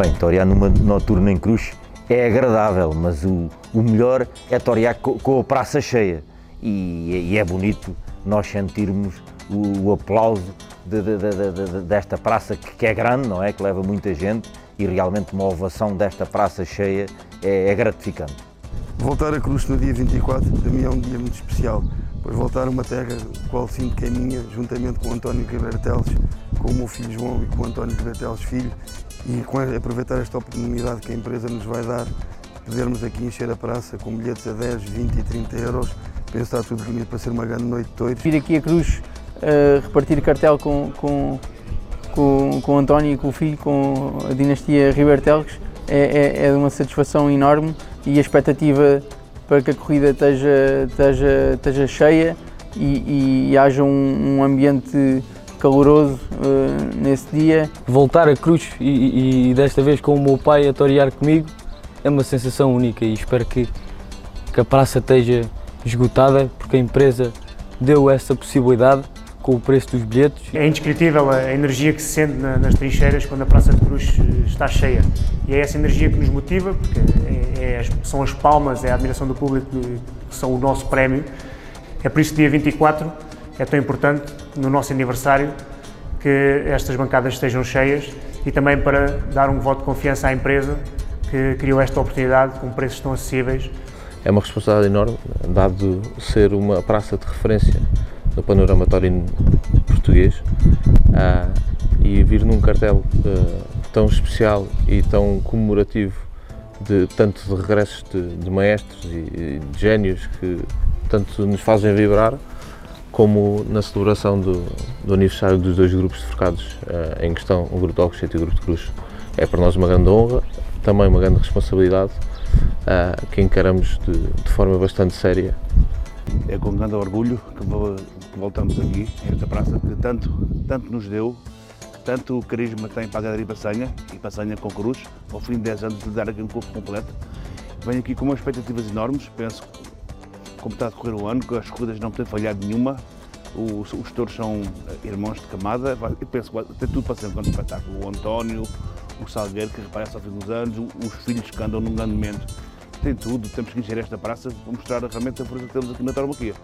Bem, torear numa noturna em cruz é agradável, mas o, o melhor é torear co, com a praça cheia. E, e, é bonito nós sentirmos o, o aplauso de, de, de, desta praça que, que, é grande, não é? Que leva muita gente e realmente uma ovação desta praça cheia é, é gratificante. Voltar a Cruz no dia 24 para mim é um dia muito especial, pois voltar a uma terra qual sinto que é minha, juntamente com António Ribeiro Teles, com o meu filho João e com o António Ribeiro Teles filho, e com aproveitar esta oportunidade que a empresa nos vai dar, podermos aqui encher a praça com bilhetes a 10, 20 e 30 euros, penso está tudo reunido para ser uma grande noite de todos. Vir aqui a Cruz uh, repartir cartel com, com, com, com o António e com o filho, com a dinastia Ribeiro é, é, é de uma satisfação enorme e a expectativa para que a corrida esteja, esteja, esteja cheia e, e haja um, um ambiente caloroso uh, nesse dia. Voltar a Cruz e, e, desta vez com o meu pai a torear comigo é uma sensação única e espero que, que a praça esteja esgotada porque a empresa deu essa possibilidade com o preço dos bilhetes. É indescritível a energia que se sente nas trincheiras quando a Praça de Cruz eh, está cheia. E é essa energia que nos motiva, porque é, é, são as palmas, é a admiração do público que são o nosso prémio. É por isso que dia 24 é tão importante, no nosso aniversário, que estas bancadas estejam cheias e também para dar um voto de confiança à empresa que criou esta oportunidade com preços tão acessíveis. É uma responsabilidade enorme, dado ser uma praça de referência no panorama taurino português uh, e vir num cartel uh, tão especial e tão comemorativo de tanto de regressos de, de maestros e, de génios que tanto nos fazem vibrar como na celebração do, do aniversário dos dois grupos de forcados uh, em questão, o Grupo de Alcochete e o Grupo de Cruz. É para nós uma grande honra, também uma grande responsabilidade, uh, que encaramos de, de, forma bastante séria. É com grande orgulho que, voltamos aqui, esta praça que tanto, tanto nos deu, tanto carisma tem para a Galeria Passanha e Passanha com Cruz, ao fim de 10 anos de dar aqui um corpo completo. Venho aqui com umas expectativas enormes, penso como está a decorrer o ano, as corridas não têm falhado nenhuma, os, os touros são eh, irmãos de camada, eu penso que tem tudo para ser um grande espetáculo. O António, o Salgueiro, que reparece ao fim dos anos, os filhos que andam num grande momento. Tem tudo, temos que encher esta praça para mostrar realmente a força que temos aqui na tauromaquia.